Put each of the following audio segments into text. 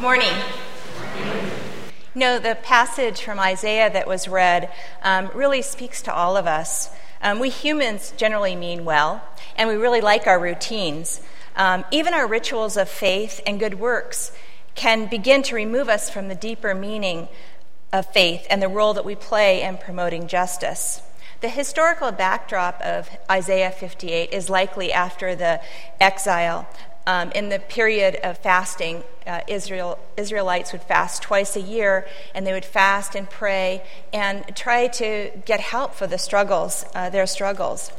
Good morning. You know, the passage from Isaiah that was read um, really speaks to all of us. Um, we humans generally mean well, and we really like our routines. Um, even our rituals of faith and good works can begin to remove us from the deeper meaning of faith and the role that we play in promoting justice. The historical backdrop of Isaiah 58 is likely after the exile um, in the period of fasting, uh, Israel, Israelites would fast twice a year, and they would fast and pray and try to get help for the struggles, uh, their struggles.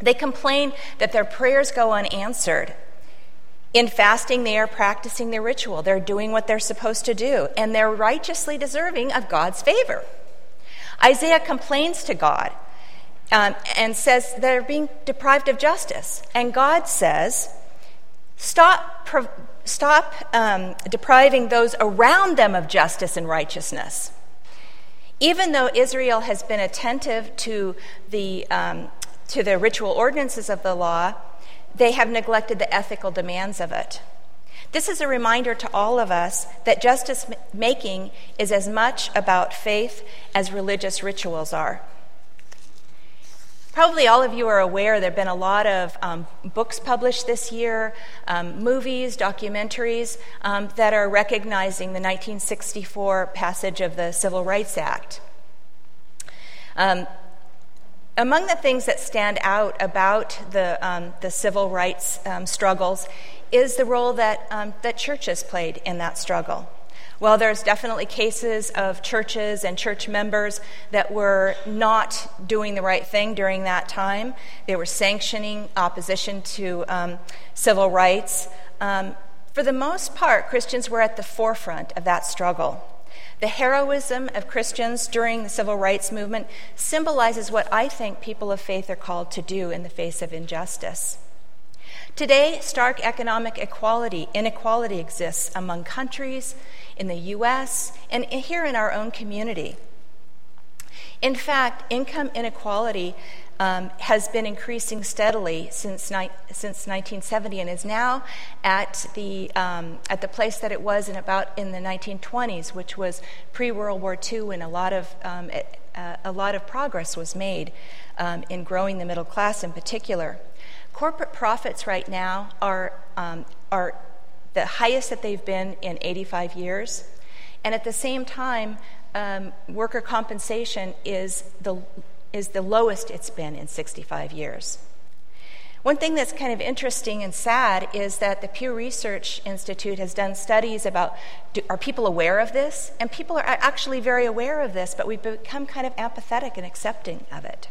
They complain that their prayers go unanswered. In fasting, they are practicing their ritual. They're doing what they're supposed to do, and they're righteously deserving of God's favor. Isaiah complains to God um, and says they're being deprived of justice. And God says, Stop, stop um, depriving those around them of justice and righteousness. Even though Israel has been attentive to the, um, to the ritual ordinances of the law, they have neglected the ethical demands of it. This is a reminder to all of us that justice making is as much about faith as religious rituals are. Probably all of you are aware there have been a lot of um, books published this year, um, movies, documentaries um, that are recognizing the 1964 passage of the Civil Rights Act. Um, among the things that stand out about the, um, the civil rights um, struggles is the role that, that churches played in that struggle. Well, there's definitely cases of churches and church members that were not doing the right thing during that time. They were sanctioning opposition to um, civil rights. Um, for the most part, Christians were at the forefront of that struggle. The heroism of Christians during the civil rights movement symbolizes what I think people of faith are called to do in the face of injustice. Today, stark economic equality, inequality exists among countries, in the US, and here in our own community. In fact, income inequality um, has been increasing steadily since, ni- since 1970 and is now at the, um, at the place that it was in about in the 1920s, which was pre World War II, when a lot of, um, it, uh, a lot of progress was made um, in growing the middle class in particular. Corporate profits right now are, um, are the highest that they've been in 85 years. And at the same time, um, worker compensation is the, is the lowest it's been in 65 years. One thing that's kind of interesting and sad is that the Pew Research Institute has done studies about do, are people aware of this? And people are actually very aware of this, but we've become kind of apathetic and accepting of it.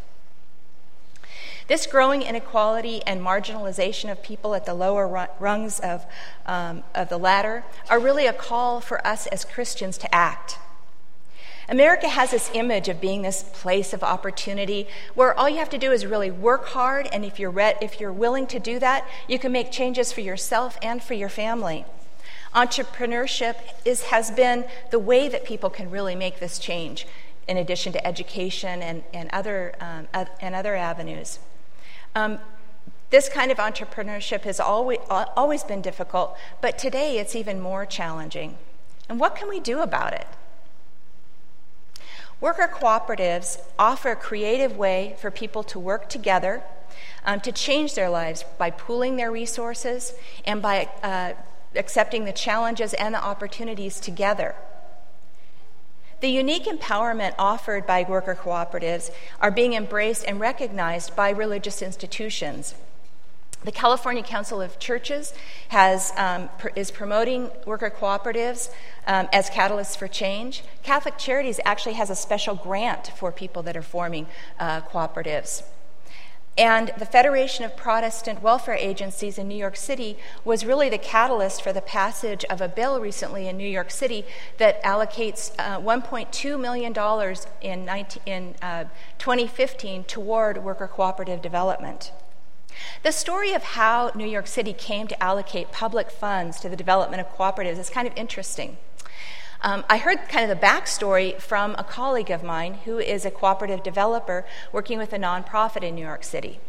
This growing inequality and marginalization of people at the lower rungs of, um, of the ladder are really a call for us as Christians to act. America has this image of being this place of opportunity where all you have to do is really work hard, and if you're, re- if you're willing to do that, you can make changes for yourself and for your family. Entrepreneurship is, has been the way that people can really make this change, in addition to education and, and, other, um, and other avenues. Um, this kind of entrepreneurship has always, always been difficult, but today it's even more challenging. And what can we do about it? Worker cooperatives offer a creative way for people to work together um, to change their lives by pooling their resources and by uh, accepting the challenges and the opportunities together. The unique empowerment offered by worker cooperatives are being embraced and recognized by religious institutions. The California Council of Churches has, um, pr- is promoting worker cooperatives um, as catalysts for change. Catholic Charities actually has a special grant for people that are forming uh, cooperatives. And the Federation of Protestant Welfare Agencies in New York City was really the catalyst for the passage of a bill recently in New York City that allocates uh, $1.2 million in, 19, in uh, 2015 toward worker cooperative development. The story of how New York City came to allocate public funds to the development of cooperatives is kind of interesting. Um, I heard kind of the backstory from a colleague of mine who is a cooperative developer working with a nonprofit in New York City.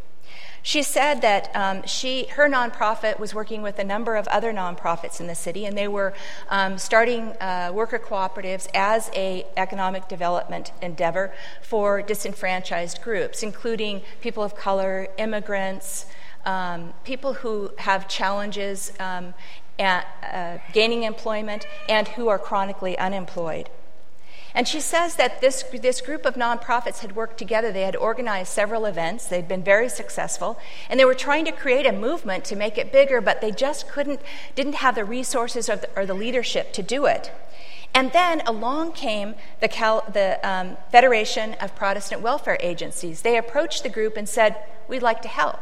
She said that um, she, her nonprofit was working with a number of other nonprofits in the city, and they were um, starting uh, worker cooperatives as a economic development endeavor for disenfranchised groups, including people of color, immigrants, um, people who have challenges um, at uh, gaining employment, and who are chronically unemployed. And she says that this, this group of nonprofits had worked together. They had organized several events, they'd been very successful, and they were trying to create a movement to make it bigger, but they just couldn't, didn't have the resources or the, or the leadership to do it. And then along came the, Cal, the um, Federation of Protestant Welfare Agencies. They approached the group and said, We'd like to help.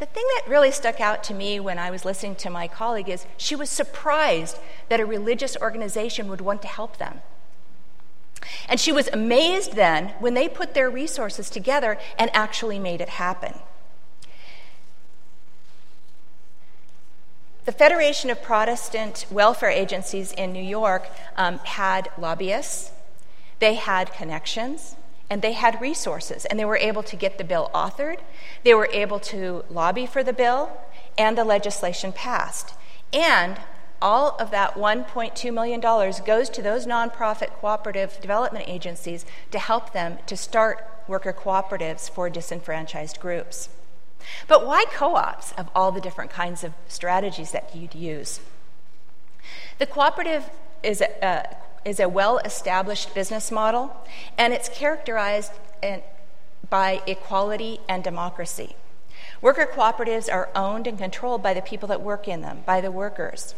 The thing that really stuck out to me when I was listening to my colleague is she was surprised that a religious organization would want to help them. And she was amazed then when they put their resources together and actually made it happen. The Federation of Protestant Welfare Agencies in New York um, had lobbyists, they had connections, and they had resources, and they were able to get the bill authored, they were able to lobby for the bill, and the legislation passed. And all of that $1.2 million goes to those nonprofit cooperative development agencies to help them to start worker cooperatives for disenfranchised groups. But why co ops of all the different kinds of strategies that you'd use? The cooperative is a, uh, is a well established business model, and it's characterized in, by equality and democracy. Worker cooperatives are owned and controlled by the people that work in them, by the workers.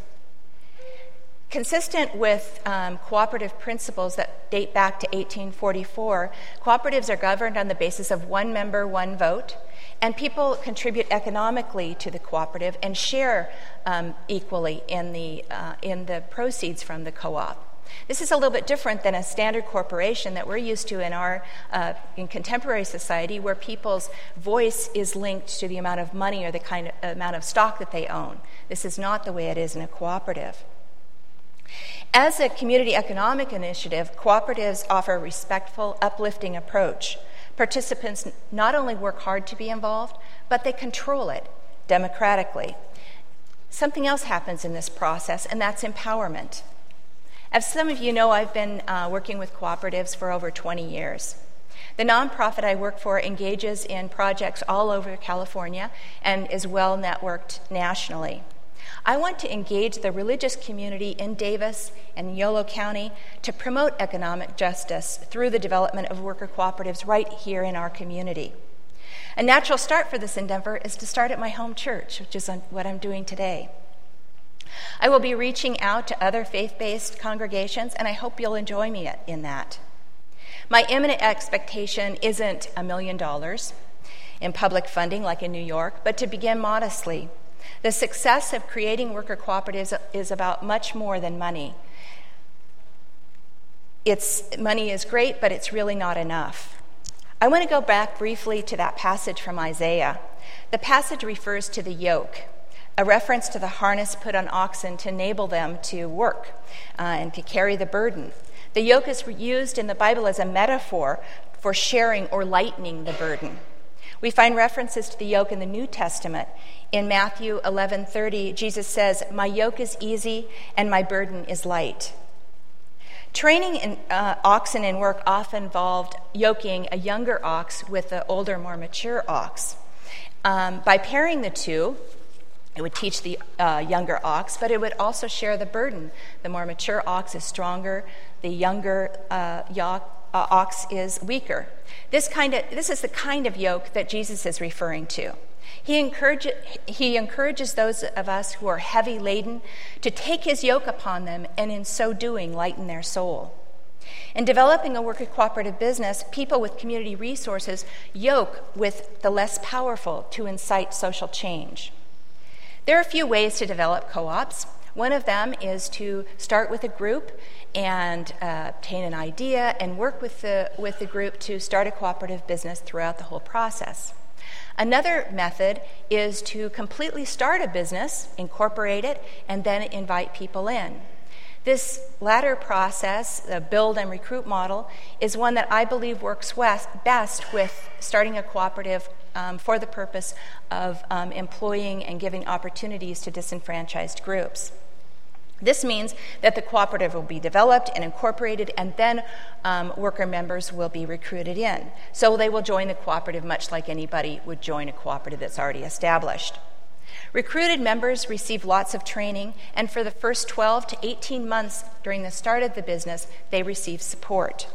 Consistent with um, cooperative principles that date back to 1844, cooperatives are governed on the basis of one member, one vote, and people contribute economically to the cooperative and share um, equally in the, uh, in the proceeds from the co op. This is a little bit different than a standard corporation that we're used to in our uh, in contemporary society, where people's voice is linked to the amount of money or the kind of amount of stock that they own. This is not the way it is in a cooperative. As a community economic initiative, cooperatives offer a respectful, uplifting approach. Participants not only work hard to be involved, but they control it democratically. Something else happens in this process, and that's empowerment. As some of you know, I've been uh, working with cooperatives for over 20 years. The nonprofit I work for engages in projects all over California and is well networked nationally. I want to engage the religious community in Davis and Yolo County to promote economic justice through the development of worker cooperatives right here in our community. A natural start for this endeavor is to start at my home church, which is what I'm doing today. I will be reaching out to other faith based congregations, and I hope you'll enjoy me in that. My imminent expectation isn't a million dollars in public funding like in New York, but to begin modestly the success of creating worker cooperatives is about much more than money. It's, money is great, but it's really not enough. I want to go back briefly to that passage from Isaiah. The passage refers to the yoke, a reference to the harness put on oxen to enable them to work uh, and to carry the burden. The yoke is used in the Bible as a metaphor for sharing or lightening the burden. We find references to the yoke in the New Testament. In Matthew 11:30, Jesus says, "My yoke is easy and my burden is light." Training in, uh, oxen in work often involved yoking a younger ox with an older, more mature ox. Um, by pairing the two, it would teach the uh, younger ox, but it would also share the burden. The more mature ox is stronger, the younger uh, uh, ox is weaker. This, kind of, this is the kind of yoke that Jesus is referring to. He, encourage, he encourages those of us who are heavy laden to take his yoke upon them and in so doing lighten their soul. In developing a worker cooperative business, people with community resources yoke with the less powerful to incite social change. There are a few ways to develop co ops. One of them is to start with a group and uh, obtain an idea and work with the, with the group to start a cooperative business throughout the whole process. Another method is to completely start a business, incorporate it, and then invite people in. This latter process, the build and recruit model, is one that I believe works best with starting a cooperative um, for the purpose of um, employing and giving opportunities to disenfranchised groups. This means that the cooperative will be developed and incorporated, and then um, worker members will be recruited in. So they will join the cooperative much like anybody would join a cooperative that's already established. Recruited members receive lots of training, and for the first 12 to 18 months during the start of the business, they receive support.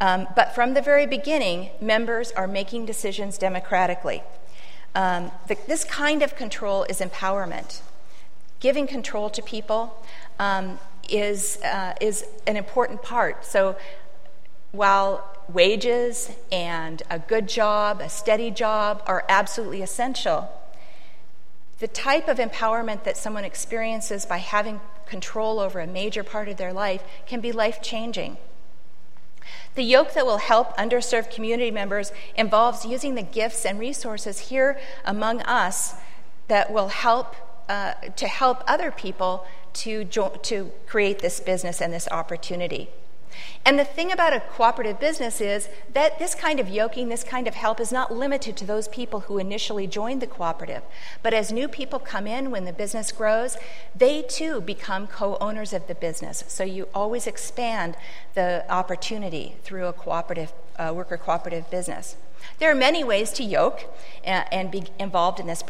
Um, but from the very beginning, members are making decisions democratically. Um, the, this kind of control is empowerment. Giving control to people um, is, uh, is an important part. So while wages and a good job, a steady job are absolutely essential, the type of empowerment that someone experiences by having control over a major part of their life can be life changing. The yoke that will help underserved community members involves using the gifts and resources here among us that will help uh, to help other people to, jo- to create this business and this opportunity. And the thing about a cooperative business is that this kind of yoking, this kind of help is not limited to those people who initially joined the cooperative. But as new people come in when the business grows, they too become co owners of the business. So you always expand the opportunity through a cooperative, uh, worker cooperative business. There are many ways to yoke and be involved in this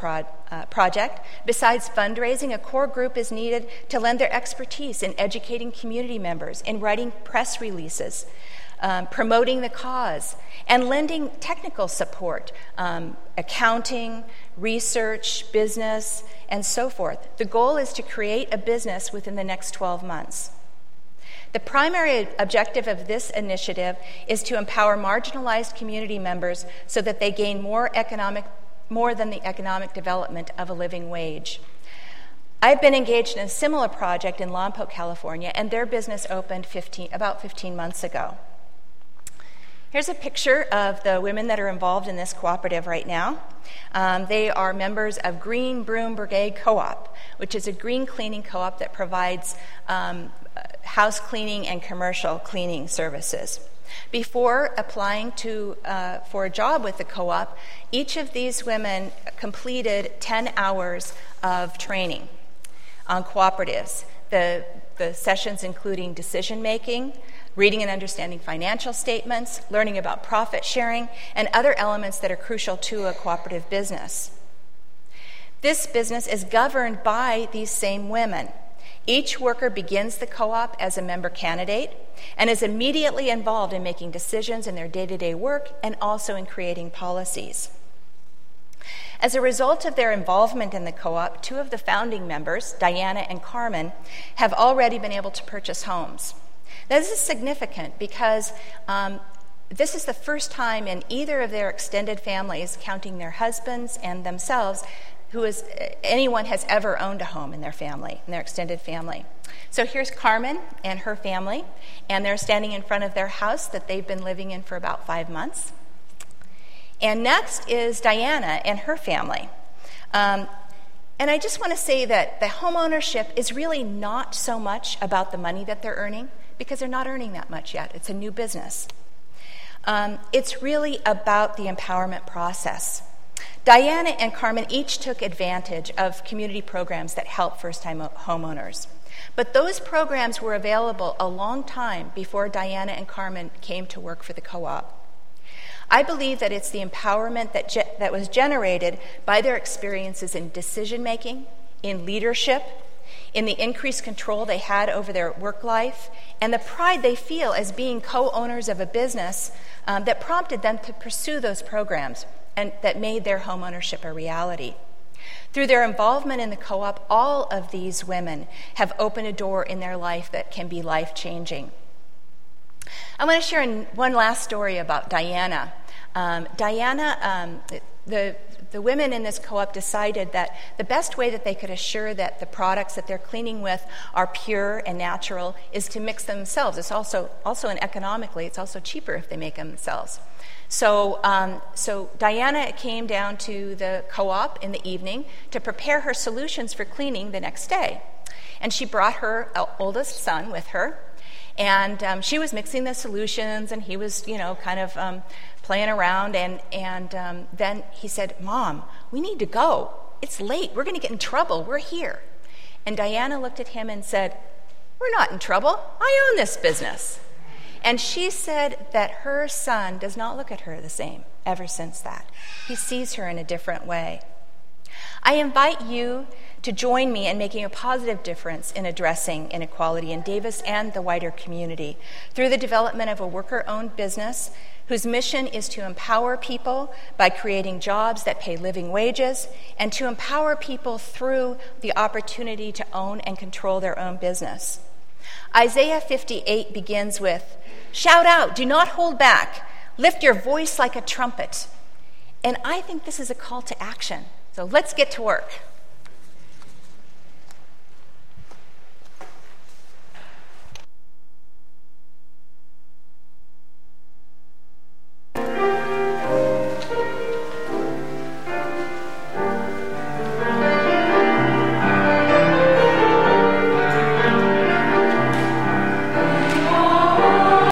uh, project. Besides fundraising, a core group is needed to lend their expertise in educating community members, in writing press releases, um, promoting the cause, and lending technical support, um, accounting, research, business, and so forth. The goal is to create a business within the next 12 months. The primary objective of this initiative is to empower marginalized community members so that they gain more economic more than the economic development of a living wage. I've been engaged in a similar project in Lompoc, California, and their business opened 15, about 15 months ago. Here's a picture of the women that are involved in this cooperative right now. Um, they are members of Green Broom Brigade Co op, which is a green cleaning co op that provides um, house cleaning and commercial cleaning services. Before applying to, uh, for a job with the co op, each of these women completed 10 hours of training on cooperatives. The, the sessions including decision making, reading and understanding financial statements, learning about profit sharing, and other elements that are crucial to a cooperative business. This business is governed by these same women. Each worker begins the co op as a member candidate and is immediately involved in making decisions in their day to day work and also in creating policies. As a result of their involvement in the co op, two of the founding members, Diana and Carmen, have already been able to purchase homes. This is significant because um, this is the first time in either of their extended families, counting their husbands and themselves, who is anyone has ever owned a home in their family, in their extended family. So here's Carmen and her family, and they're standing in front of their house that they've been living in for about five months. And next is Diana and her family. Um, and I just want to say that the home ownership is really not so much about the money that they're earning, because they're not earning that much yet. It's a new business. Um, it's really about the empowerment process. Diana and Carmen each took advantage of community programs that help first time homeowners. But those programs were available a long time before Diana and Carmen came to work for the co op. I believe that it's the empowerment that, ge- that was generated by their experiences in decision making, in leadership, in the increased control they had over their work life, and the pride they feel as being co owners of a business um, that prompted them to pursue those programs and that made their homeownership a reality. Through their involvement in the co op, all of these women have opened a door in their life that can be life changing. I want to share one last story about Diana. Um, Diana, um, the, the women in this co op decided that the best way that they could assure that the products that they're cleaning with are pure and natural is to mix themselves. It's also, also and economically, it's also cheaper if they make them themselves. So, um, so Diana came down to the co op in the evening to prepare her solutions for cleaning the next day. And she brought her uh, oldest son with her. And um, she was mixing the solutions, and he was, you know, kind of um, playing around. And, and um, then he said, Mom, we need to go. It's late. We're going to get in trouble. We're here. And Diana looked at him and said, We're not in trouble. I own this business. And she said that her son does not look at her the same ever since that. He sees her in a different way. I invite you to join me in making a positive difference in addressing inequality in Davis and the wider community through the development of a worker owned business whose mission is to empower people by creating jobs that pay living wages and to empower people through the opportunity to own and control their own business. Isaiah 58 begins with Shout out, do not hold back, lift your voice like a trumpet. And I think this is a call to action. So let's get to work.